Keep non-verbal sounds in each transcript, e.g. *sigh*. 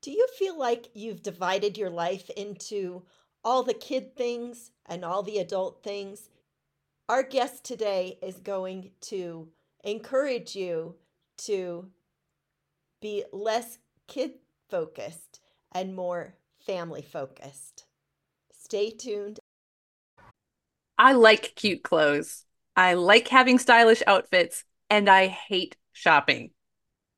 Do you feel like you've divided your life into all the kid things and all the adult things? Our guest today is going to encourage you to be less kid focused and more family focused. Stay tuned. I like cute clothes. I like having stylish outfits, and I hate shopping.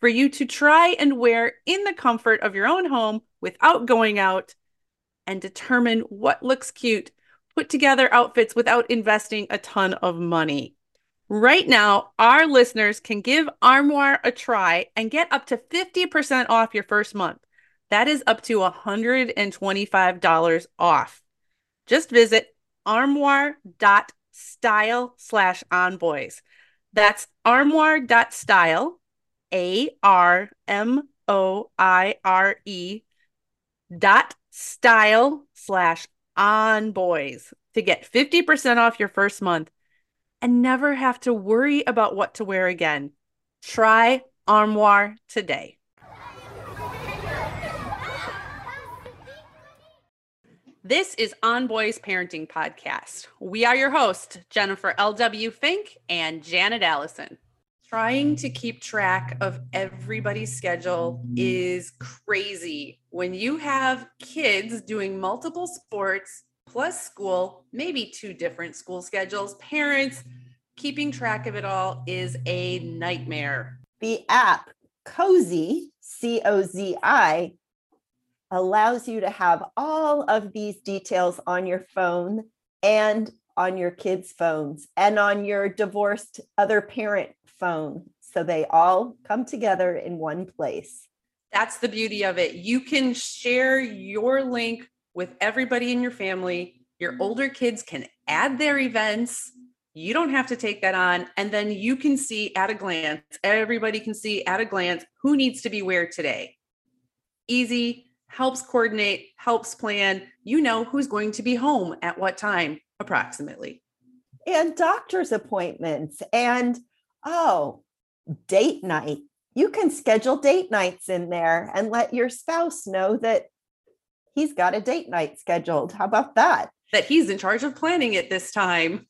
for you to try and wear in the comfort of your own home without going out and determine what looks cute, put together outfits without investing a ton of money. Right now, our listeners can give Armoire a try and get up to 50% off your first month. That is up to $125 off. Just visit armoire.style slash onboys. That's armoire.style, A R M O I R E dot style slash on boys to get 50% off your first month and never have to worry about what to wear again. Try Armoire today. This is On Boys Parenting Podcast. We are your hosts, Jennifer L.W. Fink and Janet Allison. Trying to keep track of everybody's schedule is crazy. When you have kids doing multiple sports plus school, maybe two different school schedules, parents keeping track of it all is a nightmare. The app Cozi, C O Z I, allows you to have all of these details on your phone and on your kids' phones and on your divorced other parent phone. So they all come together in one place. That's the beauty of it. You can share your link with everybody in your family. Your mm-hmm. older kids can add their events. You don't have to take that on. And then you can see at a glance, everybody can see at a glance who needs to be where today. Easy, helps coordinate, helps plan. You know who's going to be home at what time, approximately. And doctor's appointments and, oh, date night. You can schedule date nights in there and let your spouse know that he's got a date night scheduled. How about that? That he's in charge of planning it this time.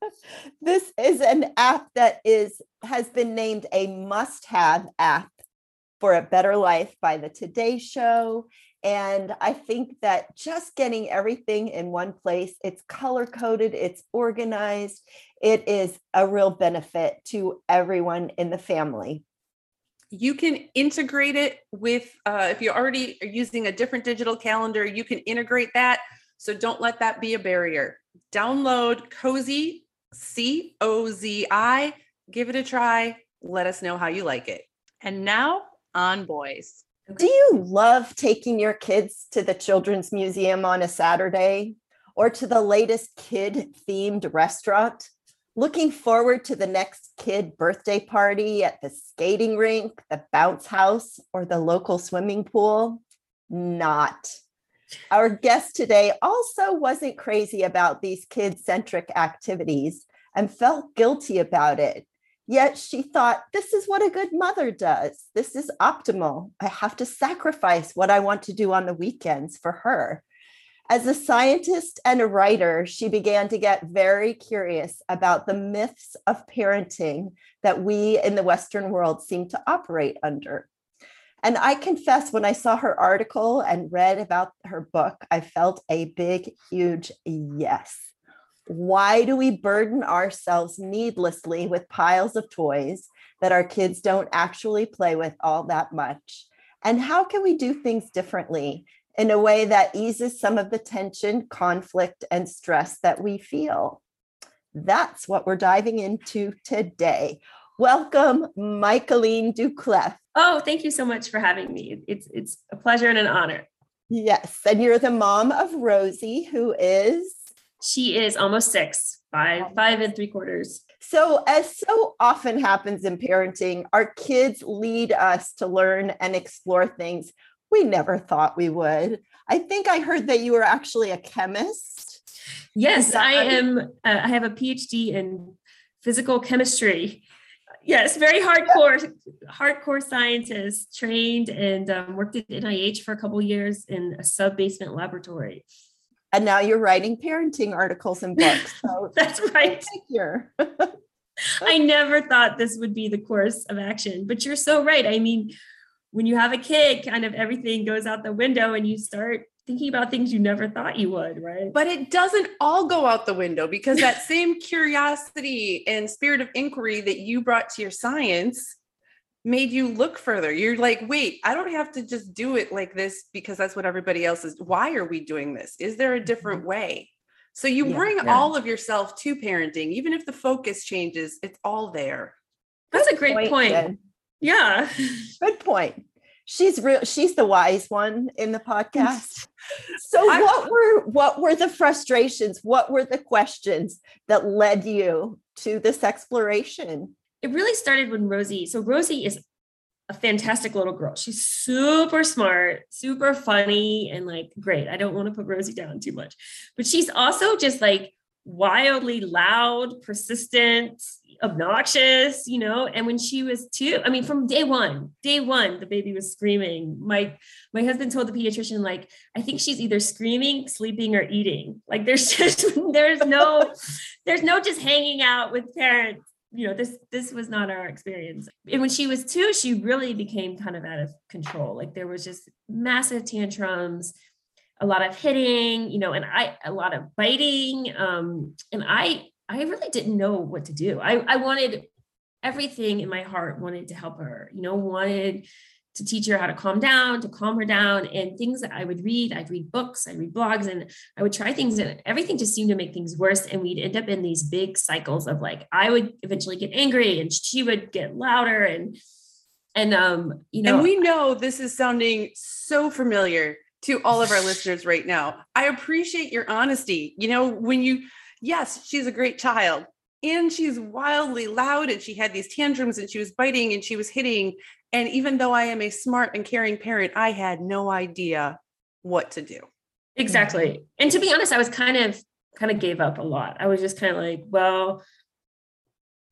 *laughs* this is an app that is has been named a must-have app for a Better Life by the Today Show. And I think that just getting everything in one place, it's color coded, it's organized, it is a real benefit to everyone in the family. You can integrate it with, uh, if you're already using a different digital calendar, you can integrate that. So don't let that be a barrier. Download Cozi, C O Z I, give it a try. Let us know how you like it. And now on boys. Do you love taking your kids to the Children's Museum on a Saturday or to the latest kid themed restaurant? Looking forward to the next kid birthday party at the skating rink, the bounce house, or the local swimming pool? Not. Our guest today also wasn't crazy about these kid centric activities and felt guilty about it. Yet she thought, this is what a good mother does. This is optimal. I have to sacrifice what I want to do on the weekends for her. As a scientist and a writer, she began to get very curious about the myths of parenting that we in the Western world seem to operate under. And I confess, when I saw her article and read about her book, I felt a big, huge yes. Why do we burden ourselves needlessly with piles of toys that our kids don't actually play with all that much? And how can we do things differently in a way that eases some of the tension, conflict, and stress that we feel? That's what we're diving into today. Welcome, Michaeleen Doucleff. Oh, thank you so much for having me. It's it's a pleasure and an honor. Yes. And you're the mom of Rosie, who is She is almost six, five, five and three quarters. So, as so often happens in parenting, our kids lead us to learn and explore things we never thought we would. I think I heard that you were actually a chemist. Yes, I am. Uh, I have a PhD in physical chemistry. Yes, very hardcore, hardcore scientist, trained and um, worked at NIH for a couple years in a sub basement laboratory. And now you're writing parenting articles and books. So, *laughs* That's right. here. *laughs* I never thought this would be the course of action, but you're so right. I mean, when you have a kid, kind of everything goes out the window and you start thinking about things you never thought you would, right? But it doesn't all go out the window because that same curiosity and spirit of inquiry that you brought to your science made you look further. You're like, wait, I don't have to just do it like this because that's what everybody else is. Why are we doing this? Is there a different mm-hmm. way? So you Yeah, bring yeah. all of yourself to parenting, even if the focus changes, it's all there. That's a great point. Jen. Yeah. Good point. She's real. She's the wise one in the podcast. *laughs* So, I- what were what were the frustrations? What were the questions that led you to this exploration? It really started when Rosie. So Rosie is a fantastic little girl. She's super smart, super funny, and like great. I don't want to put Rosie down too much, but she's also just like wildly loud, persistent, obnoxious, you know. And when she was two, I mean, from day one, day one, the baby was screaming. My my husband told the pediatrician, like, I think she's either screaming, sleeping, or eating. Like there's *laughs* just there's no there's no just hanging out with parents you know this this was not our experience. And when she was two she really became kind of out of control. Like there was just massive tantrums a lot of hitting you know and i a lot of biting um and i i really didn't know what to do. I i wanted everything in my heart wanted to help her you know wanted to teach her how to calm down to calm her down and things that i would read i'd read books i'd read blogs and I would try things and everything just seemed to make things worse. And we'd end up in these big cycles of like, I would eventually get angry and she would get louder and, and, um, you know, and we know this is sounding so familiar to all of our *laughs* listeners right now. I appreciate your honesty. You know, when you, yes, she's a great child and she's wildly loud and she had these tantrums and she was biting and she was hitting. And even though I am a smart and caring parent, I had no idea what to do. exactly. And to be honest, I was kind of, kind of gave up a lot. I was just kind of like, well,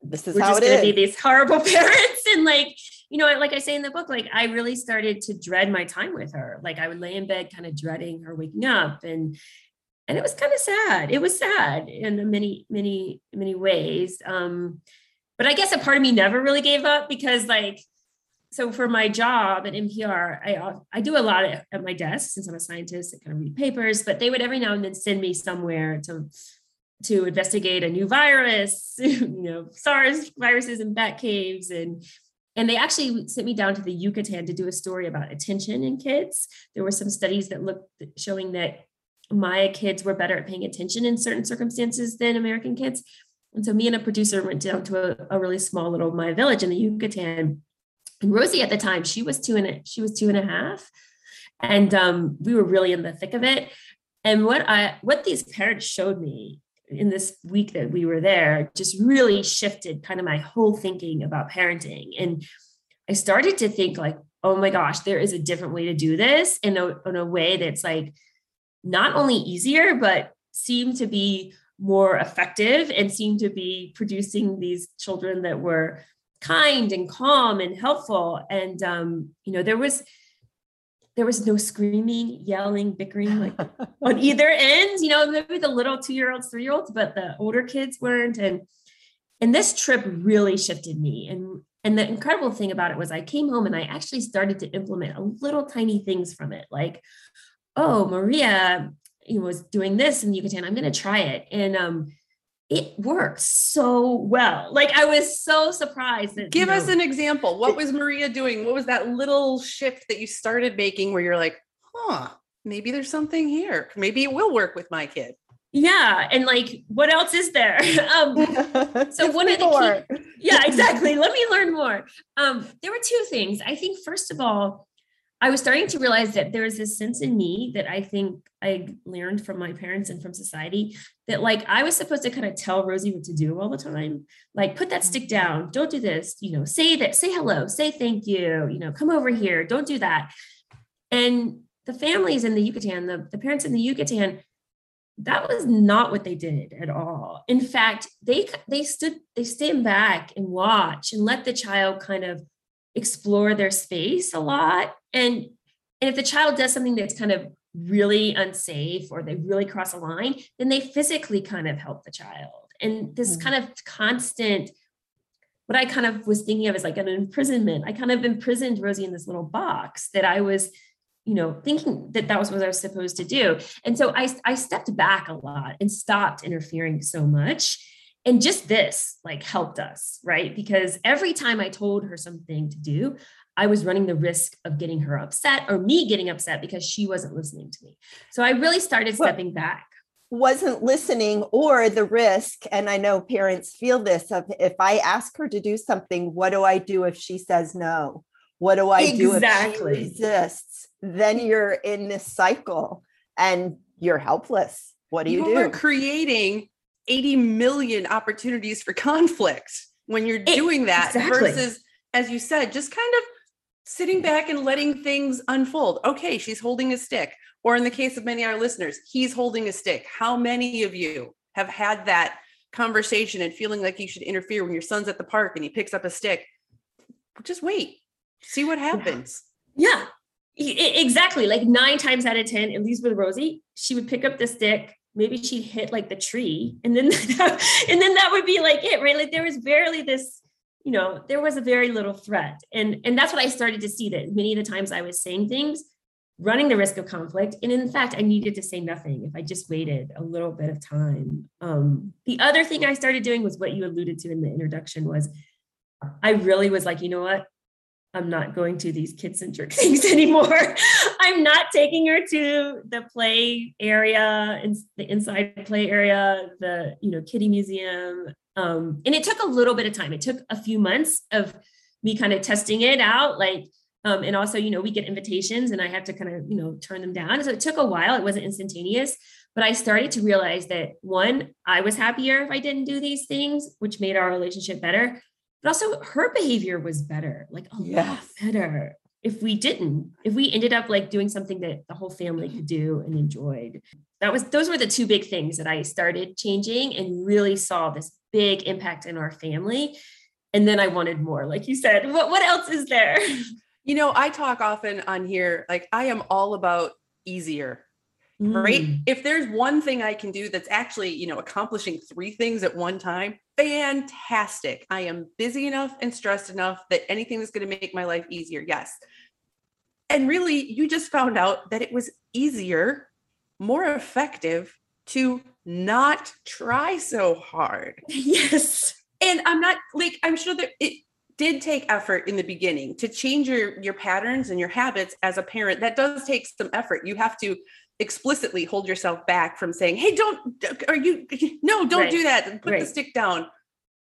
This is we're how just it going to be these horrible *laughs* parents. And like, you know, like I say in the book, like I really started to dread my time with her. Like I would lay in bed kind of dreading her waking up and and it was kind of sad. It was sad in many, many, many ways. Um, but I guess a part of me never really gave up because like so for my job at NPR, I I do a lot at, my desk since I'm a scientist. I kind of read papers, but they would every now and then send me somewhere to to investigate a new virus, *laughs* you know, SARS viruses in bat caves, and and they actually sent me down to the Yucatan to do a story about attention in kids. There were some studies that looked showing that Maya kids were better at paying attention in certain circumstances than American kids. And so me and a producer went down to a, a really small little Maya village in the Yucatan. And Rosie at the time, she was two and a, she was two and a half. And um, we were really in the thick of it. And what I what these parents showed me in this week that we were there just really shifted kind of my whole thinking about parenting. And I started to think like, oh my gosh, there is a different way to do this in a, in a way that's like not only easier, but seemed to be more effective and seemed to be producing these children that were kind and calm and helpful. And um, you know, there was there was no screaming, yelling, bickering like *laughs* on either end. You know, maybe the little two-year-olds, three-year-olds, but the older kids weren't. And and this trip really shifted me. And and the incredible thing about it was I came home and I actually started to implement a little tiny things from it, like, oh, Maria you know, was doing this in Yucatan. I'm going to try it. And um, it worked so well. Like I was so surprised that Give you us an example. What was Maria doing? What was that little shift that you started making where you're like, huh, maybe there's something here. Maybe it will work with my kid. yeah. And like, what else is there? *laughs* um, *laughs* So one of the more. yeah, *laughs* exactly. Let me learn more. Um, there were two things. I think first of all, I was starting to realize that there was this sense in me that I think I learned from my parents and from society that like I was supposed to kind of tell Rosie what to do all the time. Like put that mm. stick down, don't do this, you know, say that, say hello, say thank you, you know, come over here, don't do that. And the families in the Yucatan, the, the parents in the Yucatan, that was not what they did at all. In fact, they they stood they stand back and watch and let the child kind of explore their space a lot and and if the child does something that's kind of really unsafe or they really cross a line then they physically kind of help the child. And this mm-hmm. kind of constant what i kind of was thinking of is like an imprisonment. I kind of imprisoned rosie in this little box that i was you know thinking that that was what i was supposed to do. And so i i stepped back a lot and stopped interfering so much. And just this like helped us right? Because every time i told her something to do i was running the risk of getting her upset or me getting upset because she wasn't listening to me. So i really started stepping well, back. wasn't listening or the risk and i know parents feel this of if i ask her to do something what do i do if she says no? What do i exactly. do if she resists? Then you're in this cycle and you're helpless. What do you, you do? are creating 80 million opportunities for conflict when you're doing that exactly. versus as you said just kind of sitting back and letting things unfold. Okay she's holding a stick. Or in the case of many of our listeners he's holding a stick. How many of you have had that conversation and feeling like you should interfere when your son's at the park and he picks up a stick? Just wait. See what happens. Yeah, yeah. exactly. Like nine times out of ten at least with rosie she would pick up the stick. Maybe she'd hit like the tree. And then that, *laughs* and then that would be like it right? Like there was barely this you know there was a very little threat and and that's what i started to see that many of the times i was saying things running the risk of conflict and in fact i needed to say nothing if i just waited a little bit of time um, the other thing i started doing was what you alluded to in the introduction was i really was like you know what I'm not going to these kid centric *laughs* things anymore. I'm not taking her to the play area the inside play area, the you know kitty museum. Um, and it took a little bit of time. It took a few months of me kind of testing it out, like um, and also you know we get invitations and I have to kind of you know turn them down. So it took a while. It wasn't instantaneous, but I started to realize that one, I was happier if I didn't do these things, which made our relationship better but also her behavior was better, like a yes. lot better. If we didn't, if we ended up like doing something that the whole family could do and enjoyed, that was those were the two big things that I started changing and really saw this big impact in our family. And then I wanted more, like you said. What what else is there? You know, I talk often on here, like I am all about easier right? Mm. if there's one thing i can do that's actually you know accomplishing three things at one time fantastic. I am busy enough and stressed enough that anything that's going to make my life easier yes. And really you just found out that it was easier more effective to not try so hard. *laughs* Yes. And i'm not like i'm sure that it did take effort in the beginning to change your your patterns and your habits as a parent. That does take some effort. You have to explicitly hold yourself back from saying, "Hey, don't are you no, don't right. do that. Put right. the stick down."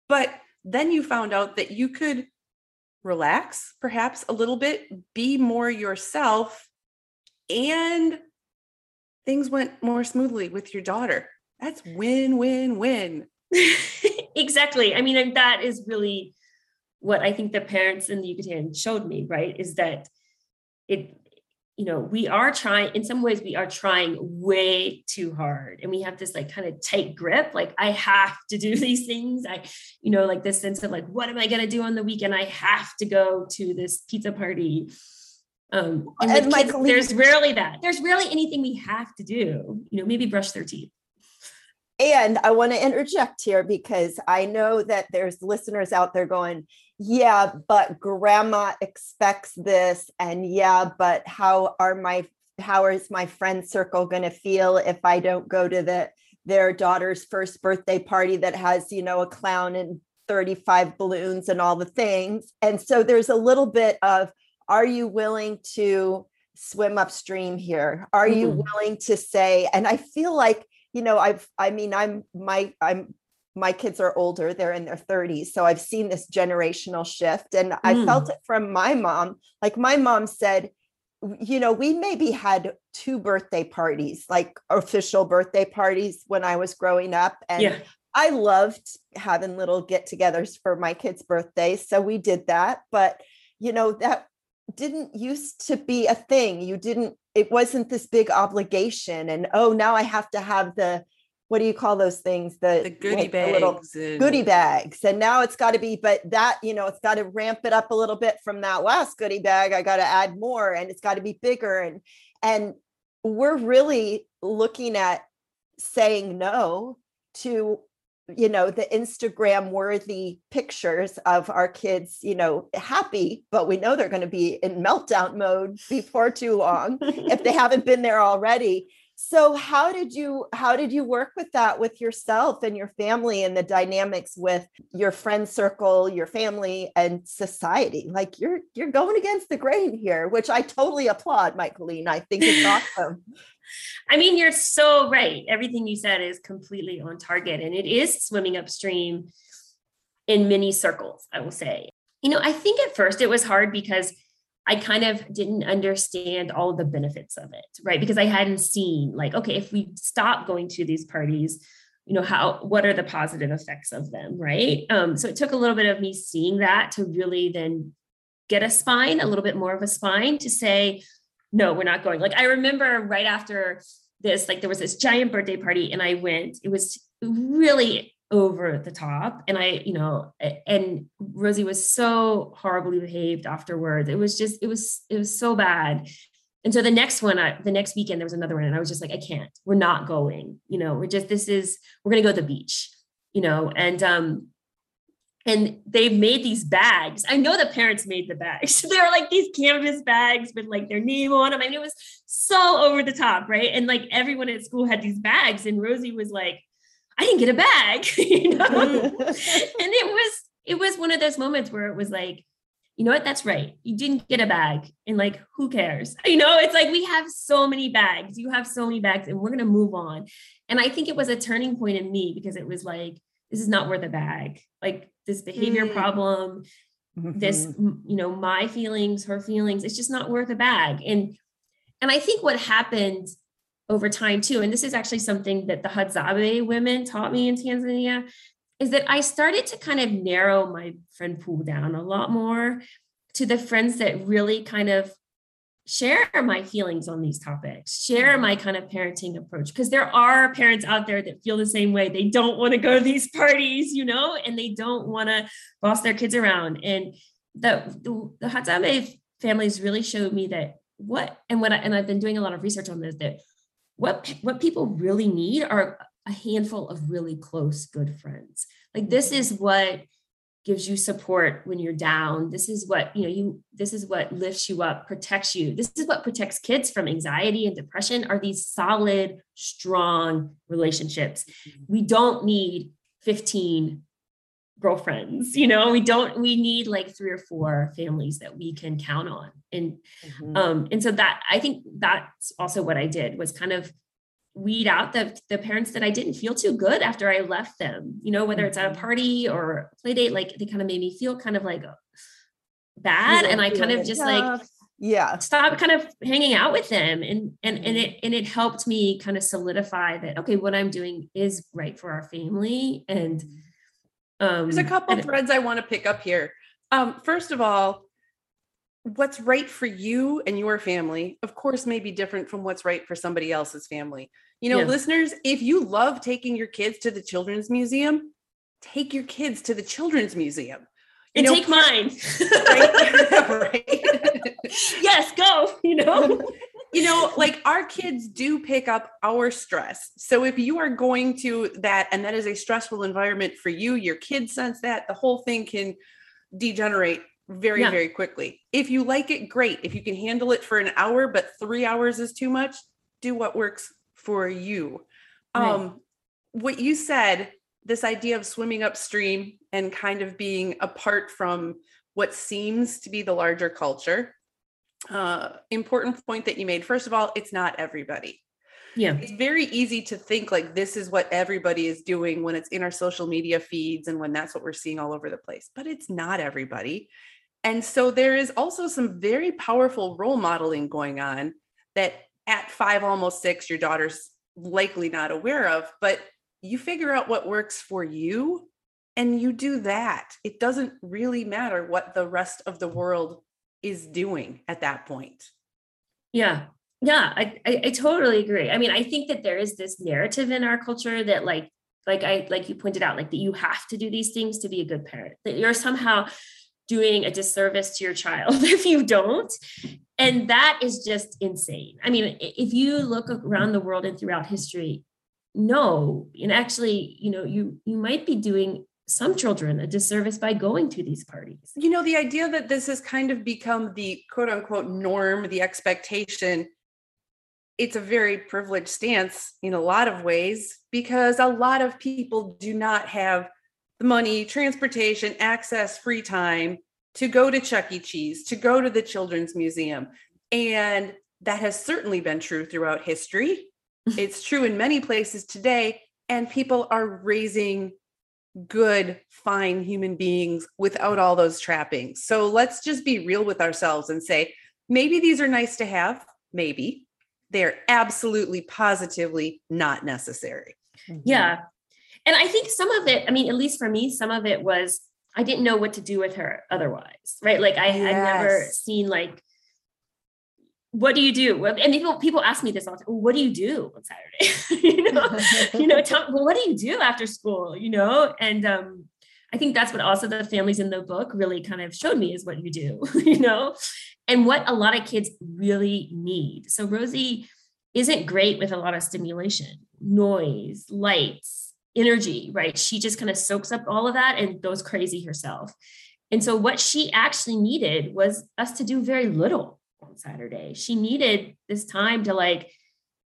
But then you found out that you could relax perhaps a little bit, be more yourself, and things went more smoothly with your daughter. That's win win win. *laughs* exactly. I mean, that is really what I think the parents in the Yucatan showed me, right? Is that it you know we are trying in some ways we are trying way too hard and we have this like kind of tight grip like i have to do *laughs* these things. I you know like this sense of like what am i going to do on the weekend? I have to go to this pizza party. Um and, and kids, there's rarely that. There's rarely anything we have to do. You know maybe brush their teeth and I want to interject here because I know that there's listeners out there going, yeah, but grandma expects this. And yeah, but how are my how is my friend circle going to feel if I don't go to the their daughter's first birthday party that has, you know, a clown and 35 balloons and all the things. And so there's a little bit of are you willing to swim upstream here? Are mm-hmm. you willing to say and I feel like you know i've i mean i'm my i'm my kids are older they're in their 30s so i've seen this generational shift and mm. i felt mm. it from my mom like my mom said you know, we maybe had two birthday parties, like official birthday parties when I was growing up. And Yeah. I loved having little get togethers for my kids' birthdays. So we did that. But, you know, that didn't used to be a thing. You didn't, it wasn't this big obligation. And oh, now I have to have the, what do you call those things? The, The goodie like, the little bags. and- goodie bags. And now it's got to be, but that, you know, it's got to ramp it up a little bit from that last goodie bag. I got to add more and it's got to be bigger. And, and we're really looking at saying no to, you know, the Instagram worthy pictures of our kids, you know, happy, but we know they're going to be in meltdown mode before too long if they haven't been there already. So how did you how did you work with that with yourself and your family and the dynamics with your friend circle your family and society? Like you're you're going against the grain here which i totally applaud michaeleen. I think it's *laughs* awesome I mean, you're so right. Everything you said is completely on target, and it is swimming upstream in many circles, I will say. You know, I think at first it was hard because I kind of didn't understand all of the benefits of it, right? Because I hadn't seen, like, okay, if we stop going to these parties, you know, how, what are the positive effects of them, right? Um, so it took a little bit of me seeing that to really then get a spine, a little bit more of a spine to say, no, we're not going. Like I remember right after this, like there was this giant birthday party and I went. It was really over the top. And I, you know, and Rosie was so horribly behaved afterwards. It was just, it was, it was so bad. And so the next one, I, the next weekend, there was another one, and I was just like, I can't. We're not going. You know, we're just this is we're gonna go to the beach. You know, and um, and they made these bags. I know the parents made the bags. *laughs* they were like these canvas bags with like their name on them. I mean, it was so over the top, right? And like everyone at school had these bags, and Rosie was like, I didn't get a bag, *laughs* you know. *laughs* and it was it was one of those moments where it was like, you know what? That's right. You didn't get a bag, and like, who cares? You know, it's like we have so many bags. You have so many bags, and we're gonna move on. And I think it was a turning point in me because it was like, this is not worth a bag. Like this behavior Mm. problem, this Mhm. m- you know my feelings her feelings it's just not worth a bag and and i think what happened over time too and this is actually something that the hadzabe women taught me in tanzania is that i started to kind of narrow my friend pool down a lot more to the friends that really kind of share my feelings on these topics share mm-hmm. my kind of parenting approach because there are parents out there that feel the same way they don't want to go to these *laughs* parties you know and they don't want to boss their kids around. And the the, the Hadzabe families really showed me that what and what I, and I've been doing a lot of research on this that what what people really need are a handful of really close good friends. Like this mm-hmm. is what gives you support when you're down. This is what, you know, you this is what lifts you up, protects you. This is what protects kids from anxiety and depression are these solid, strong relationships. We don't need 15 girlfriends you know we don't we need like three or four families that we can count on and Mhm. um and so that i think that's also what i did was kind of weed out the the parents that i didn't feel too good after i left them you know whether it's at a Mhm. party or play date like they kind of made me feel kind of like bad and i kind of just like yeah stop kind of hanging out with them and and and Mhm. it and it helped me kind of solidify that okay what i'm doing is right for our family and um There's a couple and- threads I want to pick up here. Um, first of all, what's right for you and your family, of course, may be different from what's right for somebody else's family. You know, Yeah. listeners, if you love taking your kids to the children's museum, take your kids to the children's museum. You and know, take mine *laughs* right? *laughs* right? yes go *laughs* you know you know, like our kids do pick up our stress. So if you are going to that and that is a stressful environment for you, your kids sense that, the whole thing can degenerate very, Yeah. very quickly. If you like it, great. If you can handle it for an hour, but three hours is too much, do what works for you. Right. Um, what you said, this idea of swimming upstream and kind of being apart from what seems to be the larger culture uh important point that you made first of all it's not everybody yeah it's very easy to think like this is what everybody is doing when it's in our social media feeds and when that's what we're seeing all over the place but it's not everybody And so there is also some very powerful role modeling going on that at five, almost six, your daughter's likely not aware of, but you figure out what works for you and you do that. It doesn't really matter what the rest of the world is doing at that point. Yeah. Yeah, I, I, I totally agree. I mean, I think that there is this narrative in our culture that like like I like you pointed out, like that you have to do these things to be a good parent. That you're somehow doing a disservice to your child *laughs* if you don't. And that is just insane. I mean, if you look around the world and throughout history, no, and actually, you know, you you might be doing some children a disservice by going to these parties. You know, the idea that this has kind of become the quote unquote norm, the expectation, it's a very privileged stance in a lot of ways because a lot of people do not have the money, transportation, access, free time to go to Chuck E. Cheese, to go to the Children's Museum. And that has certainly been true throughout history. *laughs* it's true in many places today. And people are raising good, fine human beings without all those trappings. So let's just be real with ourselves and say, maybe these are nice to have. Maybe they're absolutely, positively not necessary. Yeah. And I think some of it, I mean, at least for me, some of it was I didn't know what to do with her otherwise, right? Like I yes. had never seen like what do you do? And people people ask me this all the time. Well, what do you do on Saturday? *laughs* you know, you know. Tell, well, what do you do after school? You know, and um, I think that's what also the families in the book really kind of showed me is what you do. *laughs* You know, and what a lot of kids really need. So Rosie isn't great with a lot of stimulation, noise, lights, energy. Right? She just kind of soaks up all of that and goes crazy herself. And so what she actually needed was us to do very little on Saturday. She needed this time to like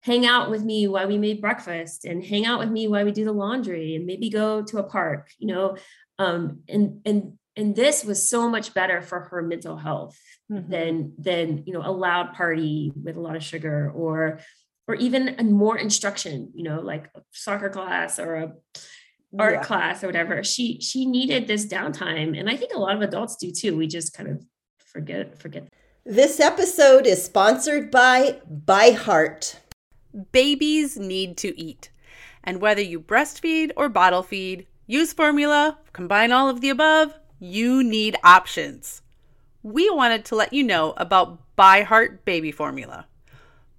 hang out with me while we made breakfast and hang out with me while we do the laundry and maybe go to a park, you know. Um, and and and this was so much better for her mental health mm-hmm. than than you know a loud party with a lot of sugar or or even a more instruction, you know, like a soccer class or a art yeah. class or whatever. She she needed this downtime, and I think a lot of adults do too. We just kind of forget forget this episode is sponsored by ByHeart Babies need to eat. And whether you breastfeed or bottle feed, use formula, combine all of the above, you need options. We wanted to let you know about ByHeart Baby Formula.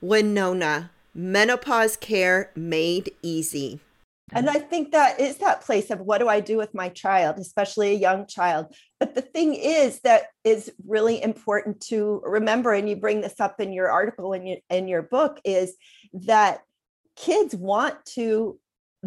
Winona, menopause care made easy. And I think that is that place of what do I do with my child, especially a young child. But the thing is that is really important to remember, and you bring this up in your article in your, in your book, is that kids want to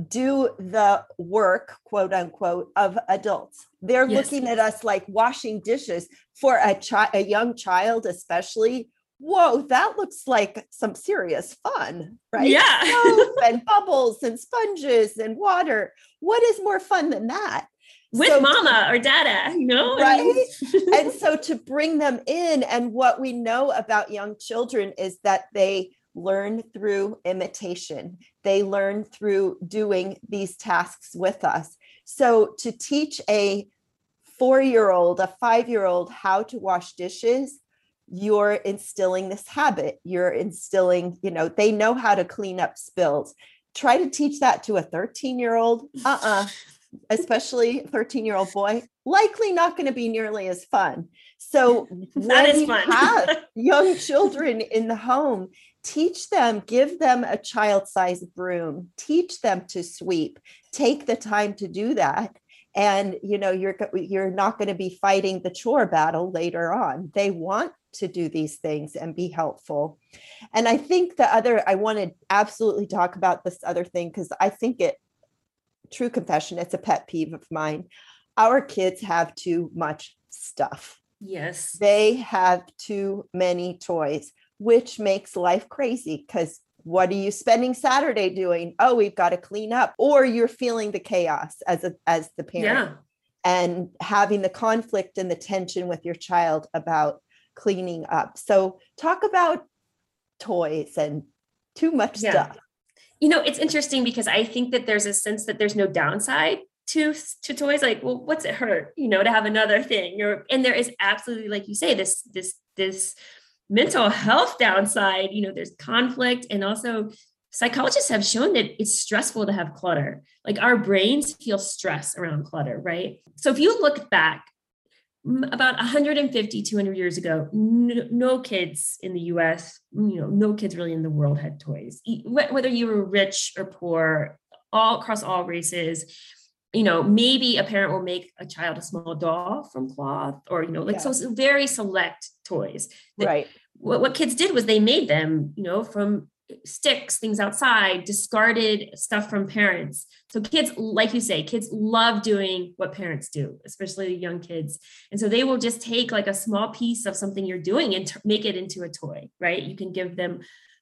do the work, quote unquote, of adults. They're yes. looking at us like washing dishes for a child, a young child, especially. Whoa, that looks like some serious fun, right? Yeah. Soap *laughs* and bubbles and sponges and water. What is more fun than that? With so mama or dada, you know? Right. and *laughs* so to bring them in, and what we know about young children is that they learn through imitation. They learn through doing these tasks with us. So to teach a four year old, a five year old how to wash dishes, you're instilling this habit. You're instilling, you know, they know how to clean up spills. Try to teach that to a 13 year old. Uh uh-uh. uh *laughs* especially 13 year old boy, likely not going to be nearly as fun. So *laughs* when you fun. have *laughs* young children in the home, teach them give them a child-sized broom teach them to sweep take the time to do that and you know you're you're not going to be fighting the chore battle later on they want to do these things and be helpful. And i think the other i want to absolutely talk about this other thing because i think it true confession it's a pet peeve of mine. Our kids have too much stuff. Yes. They have too many toys which makes life crazy because what are you spending saturday doing? Oh we've got to clean up. Or you're feeling the chaos as a as the parent yeah. and having the conflict and the tension with your child about cleaning up so talk about toys and too much yeah. stuff you know it's interesting because i think that there's a sense that there's no downside to to toys like well what's it hurt you know to have another thing or and there is absolutely like you say this this this mental health downside, you know, there's conflict and also psychologists have shown that it's stressful to have clutter. Like our brains feel stress around clutter, right? So if you look back about 150 200 years ago no, no, kids in the us you know no kids really in the world had toys. Whether you were rich or poor all across all races you know maybe a parent will make a child a small doll from cloth or you know like yeah. so very select toys. Right. what, what kids did was they made them, you know, from sticks, things outside, discarded stuff from parents. So kids, like you say, kids love doing what parents do, especially young kids. And so they will just take like a small piece of something you're doing and t- make it into a toy, right? You can give them,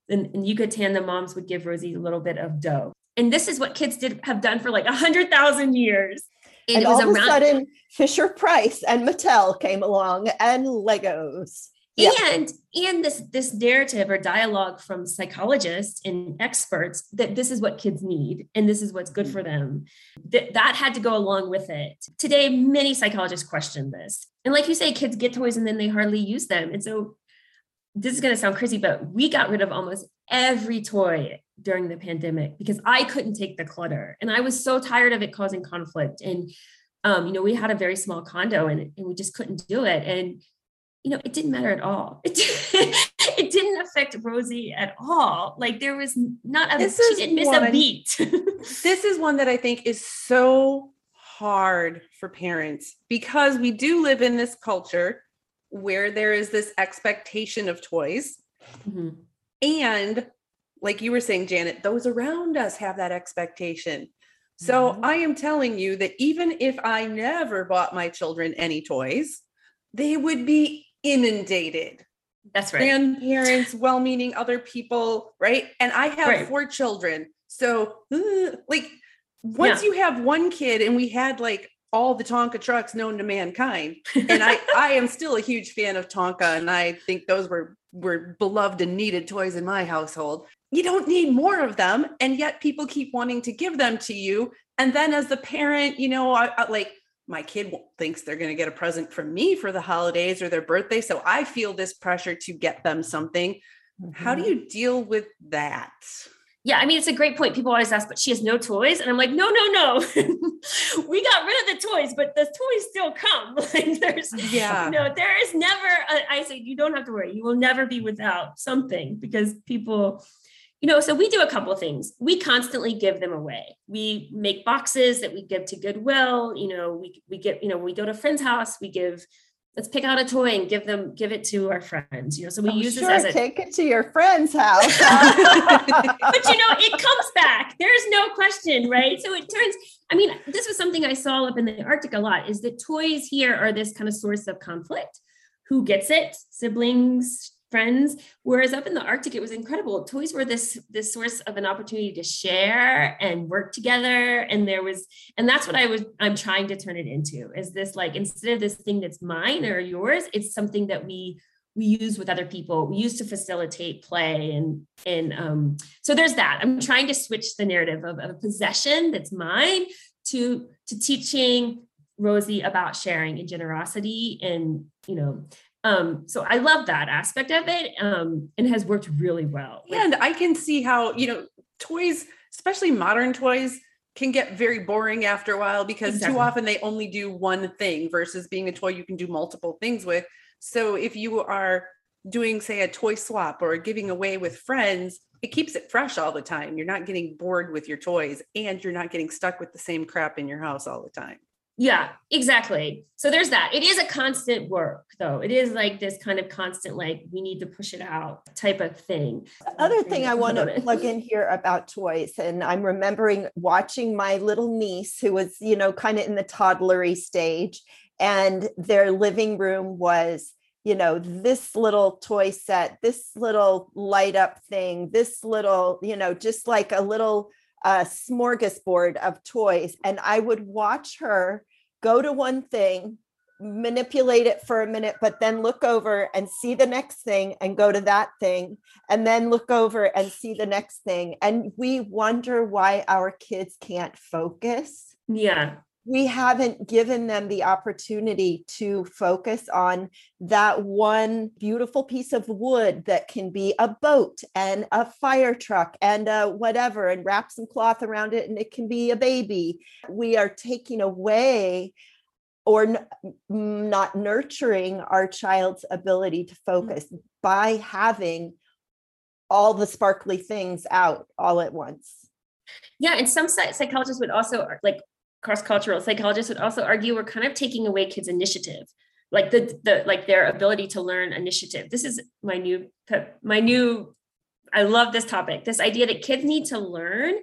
and, and Yucatan, the moms would give Rosie a little bit of dough. And this is what kids did have done for like a hundred thousand years. And, and all of a sudden, Fisher Price and Mattel came along and Legos yeah. and and this this narrative or dialogue from psychologists and experts that this is what kids need and this is what's good for them that that had to go along with it. Today many psychologists question this. And like you say kids get toys and then they hardly use them. And so this is going to sound crazy but we got rid of almost every toy during the pandemic because i couldn't take the clutter. And i was so tired of it causing conflict. And um, you know we had a very small condo and, and we just couldn't do it. And you know, it didn't matter at all. It, *laughs* it didn't affect Rosie at all. Like there was not a This she didn't miss one- a beat. *laughs* this is one that I think is so hard for parents because we do live in this culture where there is this expectation of toys. Mhm. And like you were saying, Janet, those around us have that expectation. So Mhm. I am telling you that even if I never bought my children any toys, they would be inundated. That's right. Grandparents, well meaning other people, right? And I have Right. four children. So, uh, like, once you have one kid, and we had like all the Tonka trucks known to mankind, and I *laughs* I am still a huge fan of Tonka, and I think those were were beloved and needed toys in my household. You don't need more of them, and yet people keep wanting to give them to you. And then as the parent, you know, I, I like my kid thinks they're going to get a present from me for the holidays or their birthday, so I feel this pressure to get them something. How do mm-hmm. you deal with that? Yeah, I mean, it's a great point. People always ask, but she has no toys. And I'm like, no, no, no. *laughs* we got rid of the toys, but the toys still come. *laughs* like there's Yeah. no, there is never, a, I say, you don't have to worry. You will never be without something because people, you know, so we do a couple of things. We constantly give them away. We make boxes that we give to Goodwill. You know, we, we get, you know, we go to a friend's house, we give, let's pick out a toy and give them, give it to our friends, you know, so we Oh, use sure, this as a, take it to your friend's house. *laughs* *laughs* but you know, it comes back. There's no question, right? So it turns, I mean, this was something I saw up in the Arctic a lot is that toys here are this kind of source of conflict. Who gets it? Siblings, friends. Whereas up in the Arctic, it was incredible. Toys were this this source of an opportunity to share and work together. And there was, and that's what I was, I'm trying to turn it into is this like instead of this thing that's mine or yours, it's something that we we use with other people we use to facilitate play and and um, so there's that i'm trying to switch the narrative of, of a possession that's mine to to teaching rosie about sharing and generosity and you know um so i love that aspect of it um and has worked really well and I can see how, you know, toys, especially modern toys, can get very boring after a while because Exactly. too often they only do one thing versus being a toy you can do multiple things with. So if you are doing, say, a toy swap or giving away with friends, it keeps it fresh all the time. You're not getting bored with your toys and you're not getting stuck with the same crap in your house all the time. Yeah, exactly. So there's that. It is a constant work, though. It is like this kind of constant, like we need to push it out type of thing. other thing I want to plug in here about toys, and I'm remembering watching my little niece who was, you know, kind of in the toddlery stage, and their living room was, you know, this little toy set, this little light up thing, this little, you know, just like a little uh, smorgasbord of toys. And I would watch her go to one thing, manipulate it for a minute, but then look over and see the next thing and go to that thing and then look over and see the next thing. And we wonder why our kids can't focus. Yeah. We haven't given them the opportunity to focus on that one beautiful piece of wood that can be a boat and a fire truck and a whatever, and wrap some cloth around it and it can be a baby. We are taking away or n- not nurturing our child's ability to mm-hmm. focus by having all the sparkly things out all at once. Yeah. And some psychologists would also, like cross cultural psychologists would also argue we're kind of taking away kids' initiative. Like the, the like their ability to learn initiative. This is my new my new I love this topic. This idea that kids need to learn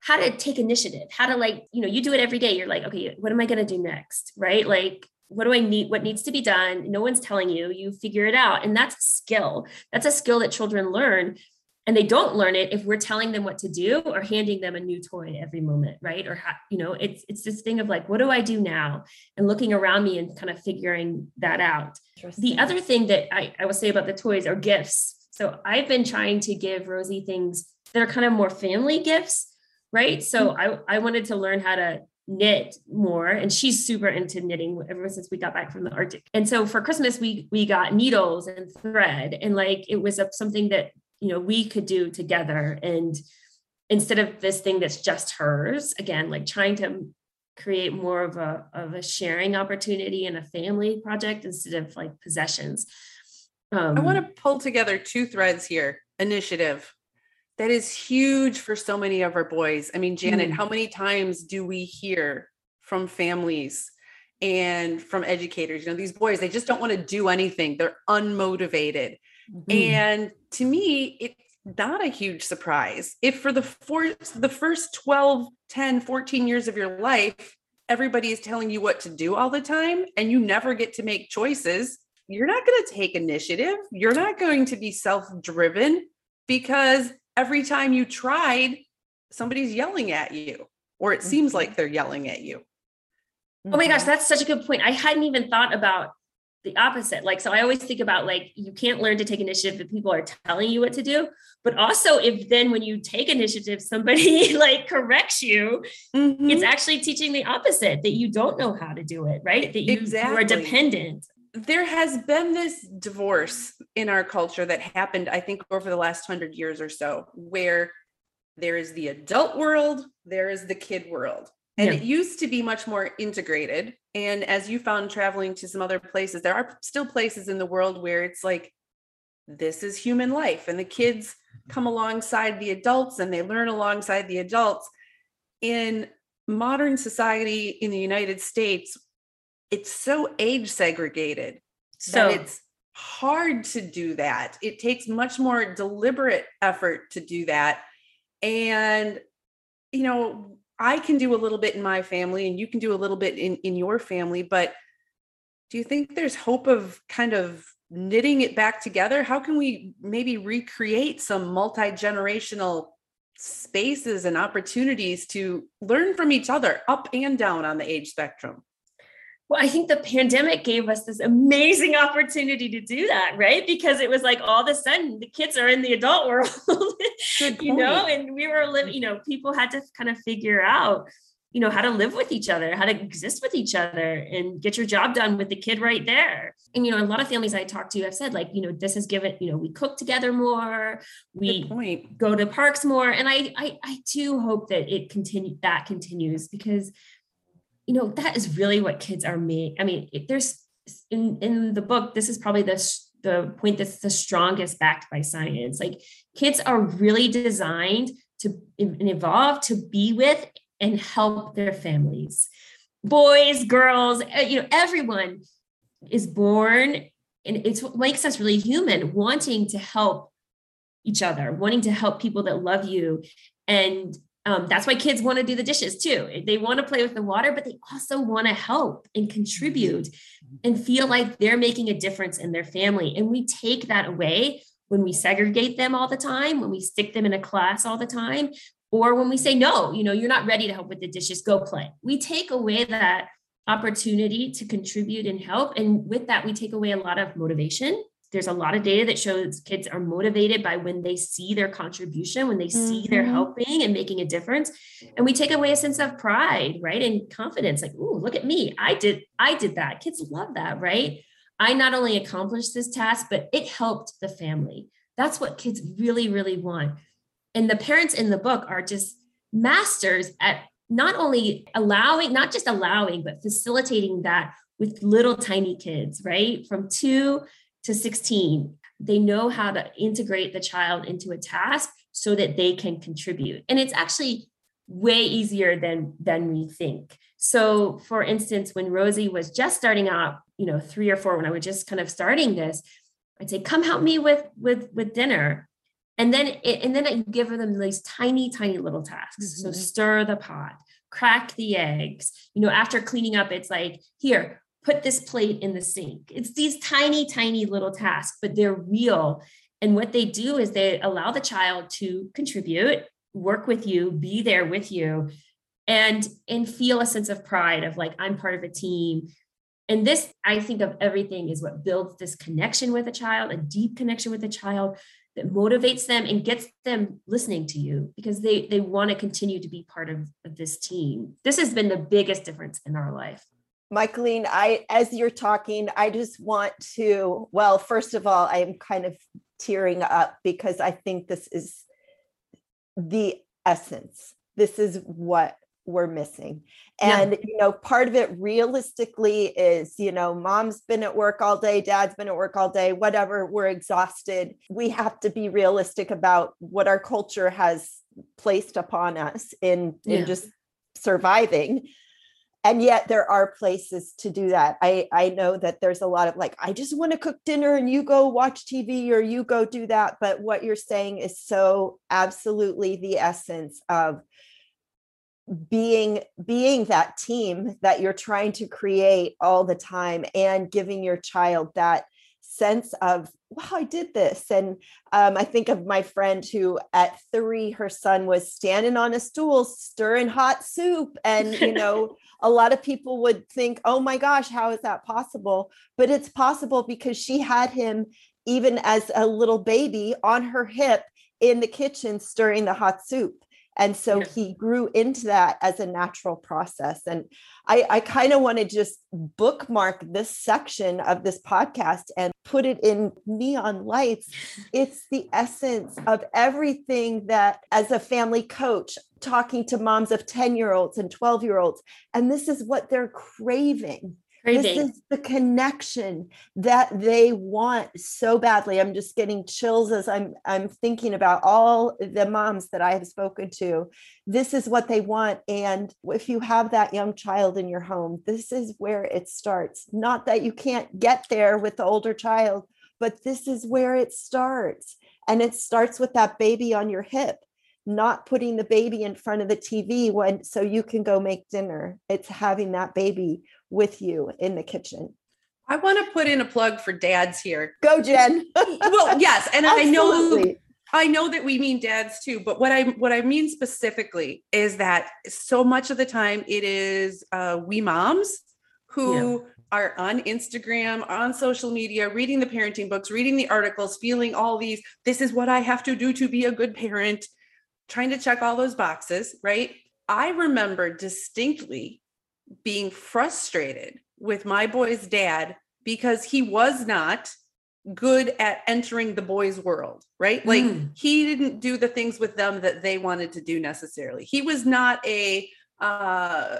how to take initiative, how to like, you know, you do it every day. You're like, okay, what am I going to do next? Right? Like, what do I need? What needs to be done? No one's telling you. You figure it out. And that's a skill. That's a skill that children learn. And they don't learn it if we're telling them what to do or handing them a new toy every moment, right? Or you know, it's it's this thing of like, what do I do now? And looking around me and kind of figuring that out. The other thing that I, I will say about the toys are gifts. So I've been trying to give Rosie things that are kind of more family gifts, right? So mm-hmm. I, I wanted to learn how to knit more and she's super into knitting ever since we got back from the arctic and so for christmas we we got needles and thread and like it was a, something that you know we could do together and instead of this thing that's just hers again like trying to create more of a of a sharing opportunity and a family project instead of like possessions Um, I want to pull together two threads here. Initiative. That is huge for so many of our boys. I mean, Janet, Mm. how many times do we hear from families and from educators? You know, these boys, they just don't want to do anything. They're unmotivated. Mm, And to me, it's not a huge surprise. If for the for the first 12, 10, 14 years of your life, everybody is telling you what to do all the time and you never get to make choices, you're not going to take initiative. You're not going to be self-driven because every time you tried, somebody's yelling at you or it seems Mhm. like they're yelling at you. Oh my gosh, Mhm. that's such a good point. I hadn't even thought about the opposite. Like, so I always think about like, you can't learn to take initiative if people are telling you what to do. But also, if then when you take initiative, somebody *laughs* like corrects you, Mhm. it's actually teaching the opposite that you don't know how to do it, right? That you, you are dependent. there has been this divorce in our culture that happened, I think, over the last hundred years or so, where there is the adult world, there is the kid world. And Yeah. it used to be much more integrated. And as you found traveling to some other places, there are still places in the world where it's like, this is human life. And the kids mm-hmm. come alongside the adults and they learn alongside the adults. In modern society in the United States, it's so age segregated So that it's hard to do that. It takes much more deliberate effort to do that. And, you know, I can do a little bit in my family and you can do a little bit in, in your family, but do you think there's hope of kind of knitting it back together? How can we maybe recreate some multi generational spaces and opportunities to learn from each other up and down on the age spectrum? Well, I think the pandemic gave us this amazing opportunity to do that, right? Because it was like all of a sudden the kids are in the adult *laughs* world, you know, and we were living, you know, people had to kind of figure out, you know, how to live with each other, how to exist with each other and get your job done with the kid right there. And, you know, a lot of families I talked to have said, like, you know, this has given, you know, we cook together more, we go to parks more. And I, I, I do hope that it continue that continues because, you know, that is really what kids are made. I mean, there's in in the book, this is probably the the point that's the strongest backed by science. Like kids are really designed to and evolve to be with and help their families, boys, girls, eh, you know, everyone is born and it's what makes us really human, wanting to help each other, wanting to help people that love you. And um, that's why kids want to do the dishes too. They want to play with the water, but they also want to help and contribute and feel like they're making a difference in their family. And we take that away when we segregate them all the time, when we stick them in a class all the time, or when we say, no, you know, you're not ready to help with the dishes, go play. We take away that opportunity to contribute and help. And with that, we take away a lot of motivation. There's a lot of data that shows kids are motivated by when they see their contribution, when they see they're Mhm. helping and making a difference. And we take away a sense of pride, right? And confidence, like, ooh, look at me. I did, I did that. Kids love that, right? I not only accomplished this task, but it helped the family. That's what kids really, really want. And the parents in the book are just masters at not only allowing, not just allowing, but facilitating that with little tiny kids, right? From two to 16. They know how to integrate the child into a task so that they can contribute. And it's actually way easier than than we think. So for instance, when Rosie was just starting out, you know, 3 or 4 when I was just kind of starting this, I'd say come help me with with with dinner. And then it, and then I give her them these tiny tiny little tasks. So Mhm. stir the pot, crack the eggs. You know, after cleaning up it's like, here, put this plate in the sink. It's these tiny, tiny little tasks, but they're real. And what they do is they allow the child to contribute, work with you, be there with you, and and feel a sense of pride of like I'm part of a team. And this, I think of everything is what builds this connection with a child, a deep connection with a child that motivates them and gets them listening to you because they they want to continue to be part of, of this team. This has been the biggest difference in our life. Michaeleen, I as you're talking, I just want to, well, first of all, I'm kind of tearing up because I think this is the essence. This is what we're missing. Yeah. And you know, part of it realistically is, you know, mom's been at work all day, dad's been at work all day, whatever, we're exhausted. We have to be realistic about what our culture has placed upon us in in just surviving and yet there are places to do that. I i know that there's a lot of like i just want to cook dinner and you go watch tv or you go do that. But what you're saying is so absolutely the essence of being being that team that you're trying to create all the time and giving your child that sense of wow i did this. And um, i think of my friend who at three her son was standing on a stool stirring hot soup. And you *laughs* know a lot of people would think oh my gosh how is that possible? But it's possible because she had him even as a little baby on her hip in the kitchen stirring the hot soup. And so Yeah. he grew into that as a natural process. And i, I kind of want to just bookmark this section of this podcast and put it in neon lights it's the essence of everything that as a family coach talking to moms of 10 year olds and 12 year olds and this is what they're craving this is the connection that they want so badly. I'm just getting chills as i'm i'm thinking about all the moms that i have spoken to. This is what they want and if you have that young child in your home this is where it starts. Not that you can't get there with the older child but this is where it starts and it starts with that baby on your hip not putting the baby in front of the TV when so you can go make dinner. It's having that baby with you in the kitchen. I want to put in a plug for dads here. Go, Jen. Well, yes, and I know Absolutely. I know that we mean dads too, but what I what I mean specifically is that so much of the time it is uh, we moms who are on Instagram, on social media, reading the parenting books, reading the articles, feeling all these. This is what I have to do to be a good parent, trying to check all those boxes, right? I remember distinctly being frustrated with my boy's dad because he was not good at entering the boys' world, right? Like Mm. he didn't do the things with them that they wanted to do necessarily. He was not a uh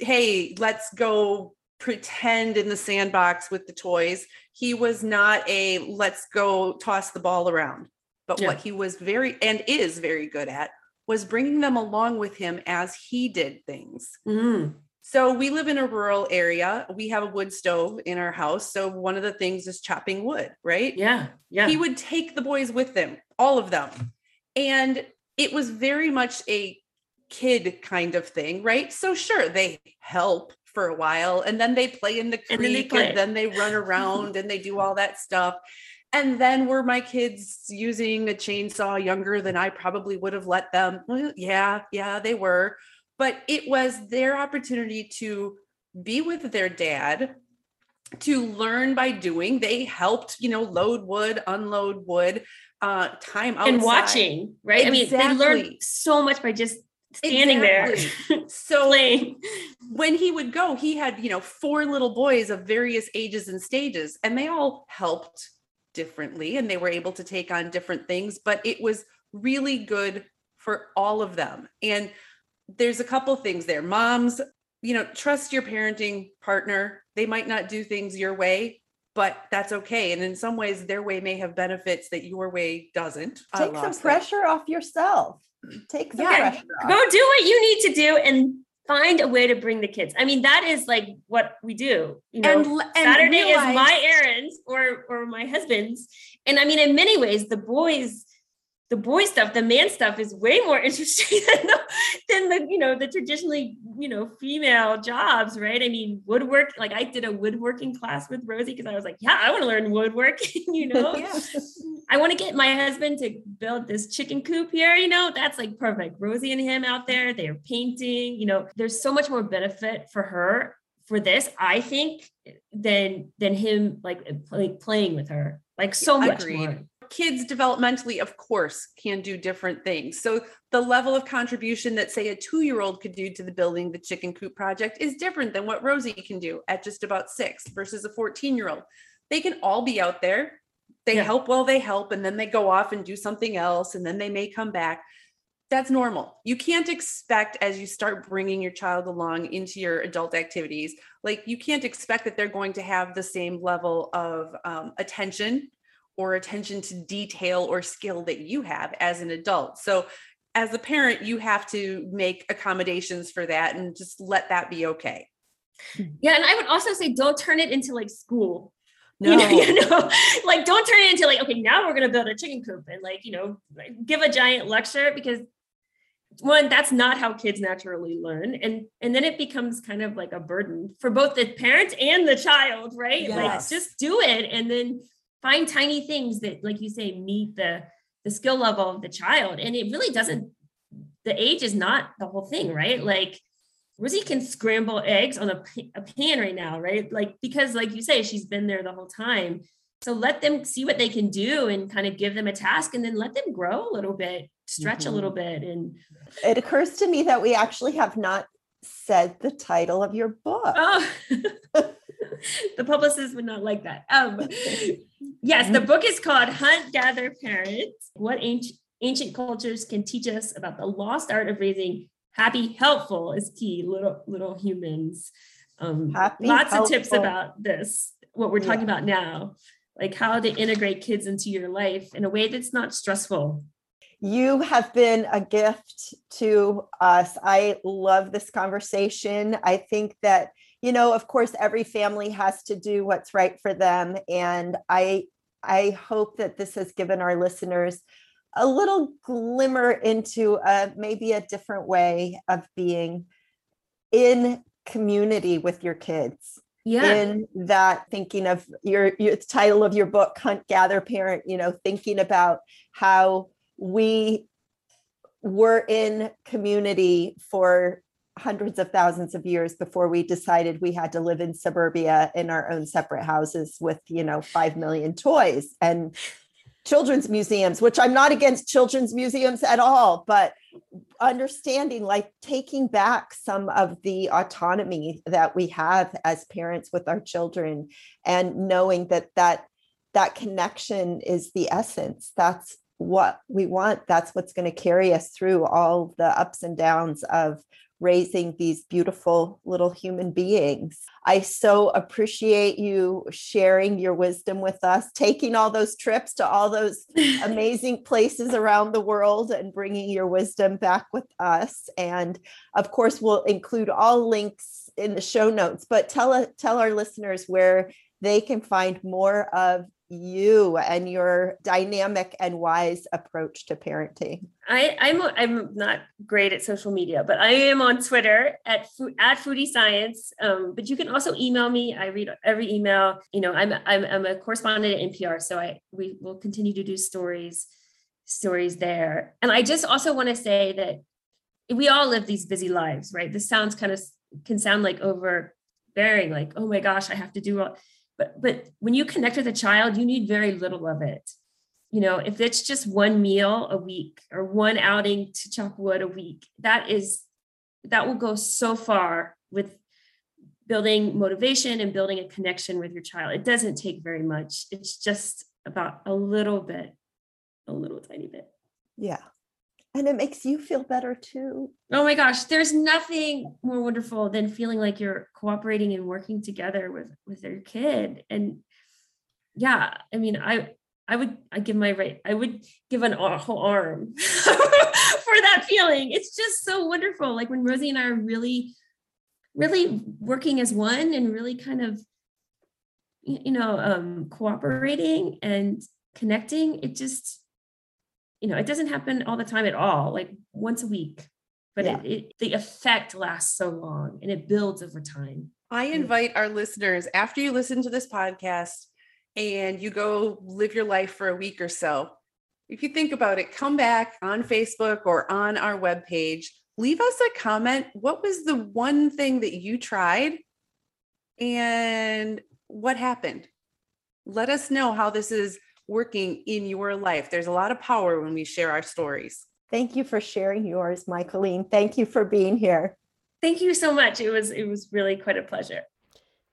hey, let's go pretend in the sandbox with the toys. He was not a let's go toss the ball around. But Yeah. what he was very and is very good at was bringing them along with him as he did things. Mm. So we live in a rural area. We have a wood stove in our house. So one of the things is chopping wood, right? Yeah. Yeah. He would take the boys with him, all of them. And it was very much a kid kind of thing, right? So sure, they help for a while and then they play in the creek And then they and then they run *laughs* around and they do all that stuff. And then were my kids using a chainsaw younger than I probably would have let them? Well, yeah, yeah, they were. But it was their opportunity to be with their dad, to learn by doing. They helped, you know, load wood, unload wood, uh, time outside. and watching, right? I mean, they learned so much by just standing there, *laughs* So playing. when he would go, he had, you know, four little boys of various ages and stages, and they all helped differently and they were able to take on different things, but it was really good for all of them. And there's a couple things there. Moms, you know, trust your parenting partner. They might not do things your way, but that's okay. And in some ways, their way may have benefits that your way doesn't. Take some lost that. pressure off yourself. Take some Yeah. pressure Go do what you need to do and find a way to bring the kids. I mean, that is like what we do. You know, And, and Saturday is my errands or or my husband's. And I mean, in many ways, the boys, the boy stuff, the man stuff is way more *laughs* interesting than the, than the, you know, the traditionally, you know, female jobs, right? I mean, woodwork, like I did a woodworking class with Rosie because I was like, yeah, I want to learn woodworking, *laughs* you know. *laughs* Yeah. I want to get my husband to build this chicken coop here. You know, that's like perfect. Rosie and him out there, they're painting. You know, there's so much more benefit for her for this, I think, than than him like like playing with her. Like so much Agreed. more. Kids developmentally of course can do different things so the level of contribution that say a two-year-old could do to the building the chicken coop project is different than what rosie can do at just about six versus a 14-year-old they can all be out there they Yeah. help while they help and then they go off and do something else and then they may come back that's normal. You can't expect as you start bringing your child along into your adult activities, like you can't expect that they're going to have the same level of um, attention or attention to detail or skill that you have as an adult. So, as a parent, you have to make accommodations for that and just let that be okay. Hmm. Yeah. And I would also say, don't turn it into like school. No. *laughs* You, know, you know, *laughs* like don't turn it into like, okay, now we're going to build a chicken coop and like, you know, give a giant lecture because one that's not how kids naturally learn and and then it becomes kind of like a burden for both the parent and the child right Yes. like just do it and then find tiny things that like you say meet the the skill level of the child. And it really doesn't the age is not the whole thing right? Like Rosie can scramble eggs on a, a pan right now right? Like because like you say she's been there the whole time. So let them see what they can do and kind of give them a task and then let them grow a little bit stretch a mm-hmm. little bit and It occurs to me that we actually have not said the title of your book. Oh, *laughs* *laughs* the publicist would not like that. Um, *laughs* yes, the book is called Hunt, Gather, Parent What Ancient, Ancient Cultures Can Teach Us About the Lost Art of Raising Happy, Helpful is Key Little, little Humans. Um, Happy, lots of tips about this, what we're talking Yeah. about now, like how to integrate kids into your life in a way that's not stressful. You have been a gift to us. I love this conversation. I think that, you know, of course, every family has to do what's right for them. And I I hope that this has given our listeners a little glimmer into a maybe a different way of being in community with your kids Yeah. in that thinking of your, your title of your book hunt gather parent you know thinking about how we were in community for hundreds of thousands of years before we decided we had to live in suburbia in our own separate houses with you know 5 million toys and children's museums which i'm not against children's museums at all but understanding like taking back some of the autonomy that we have as parents with our children and knowing that that that connection is the essence. That's what we want that's what's going to carry us through all the ups and downs of raising these beautiful little human beings. I so appreciate you sharing your wisdom with us, taking all those trips to all those *laughs* amazing places around the world and bringing your wisdom back with us. And of course, we'll include all links in the show notes, but tell, uh, tell our listeners where they can find more of you and your dynamic and wise approach to parenting. I, I'm I'm not great at social media, but I am on Twitter at at Foodie Science. Um, but you can also email me. I read every email. You know, I'm I'm, I'm a correspondent at NPR, so I we will continue to do stories stories there. And I just also want to say that we all live these busy lives, right? This sounds kind of can sound like overbearing, like oh my gosh, I have to do all. But but when you connect with a child, you need very little of it you know, if it's just one meal a week or one outing to chop wood a week, that is that will go so far with building motivation and building a connection with your child. It doesn't take very much. It's just about a little bit, a little tiny bit. Yeah. And it makes you feel better too. Oh my gosh, there's nothing more wonderful than feeling like you're cooperating and working together with with your kid. And yeah, I mean, I I would I give my right I would give an whole arm *laughs* for that feeling. It's just so wonderful. Like when Rosie and I are really really working as one and really kind of you know um cooperating and connecting it just you know it doesn't happen all the time at all like once a week but Yeah. it, it the effect lasts so long and it builds over time I invite our listeners after you listen to this podcast and you go live your life for a week or so. If you think about it, come back on Facebook or on our webpage, leave us a comment. What was the one thing that you tried and what happened? Let us know how this is working in your life. There's a lot of power when we share our stories. Thank you for sharing yours, Michaeleen. Thank you for being here. thank you so much it was it was really quite a pleasure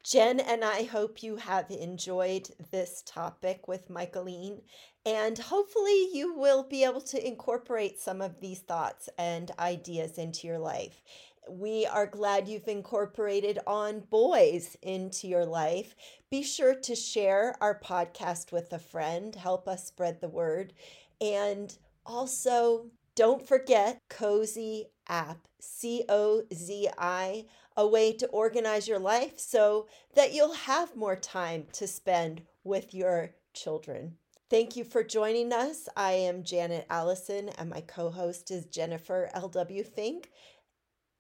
Jen and I hope you have enjoyed this topic with Michaeleen, and hopefully you will be able to incorporate some of these thoughts and ideas into your life. We are glad you've incorporated on boys into your life. Be sure to share our podcast with a friend, help us spread the word. And also, don't forget Cozi app, C O Z I, a way to organize your life so that you'll have more time to spend with your children. Thank you for joining us. I am Janet Allison, and my co host is Jennifer L.W. Fink.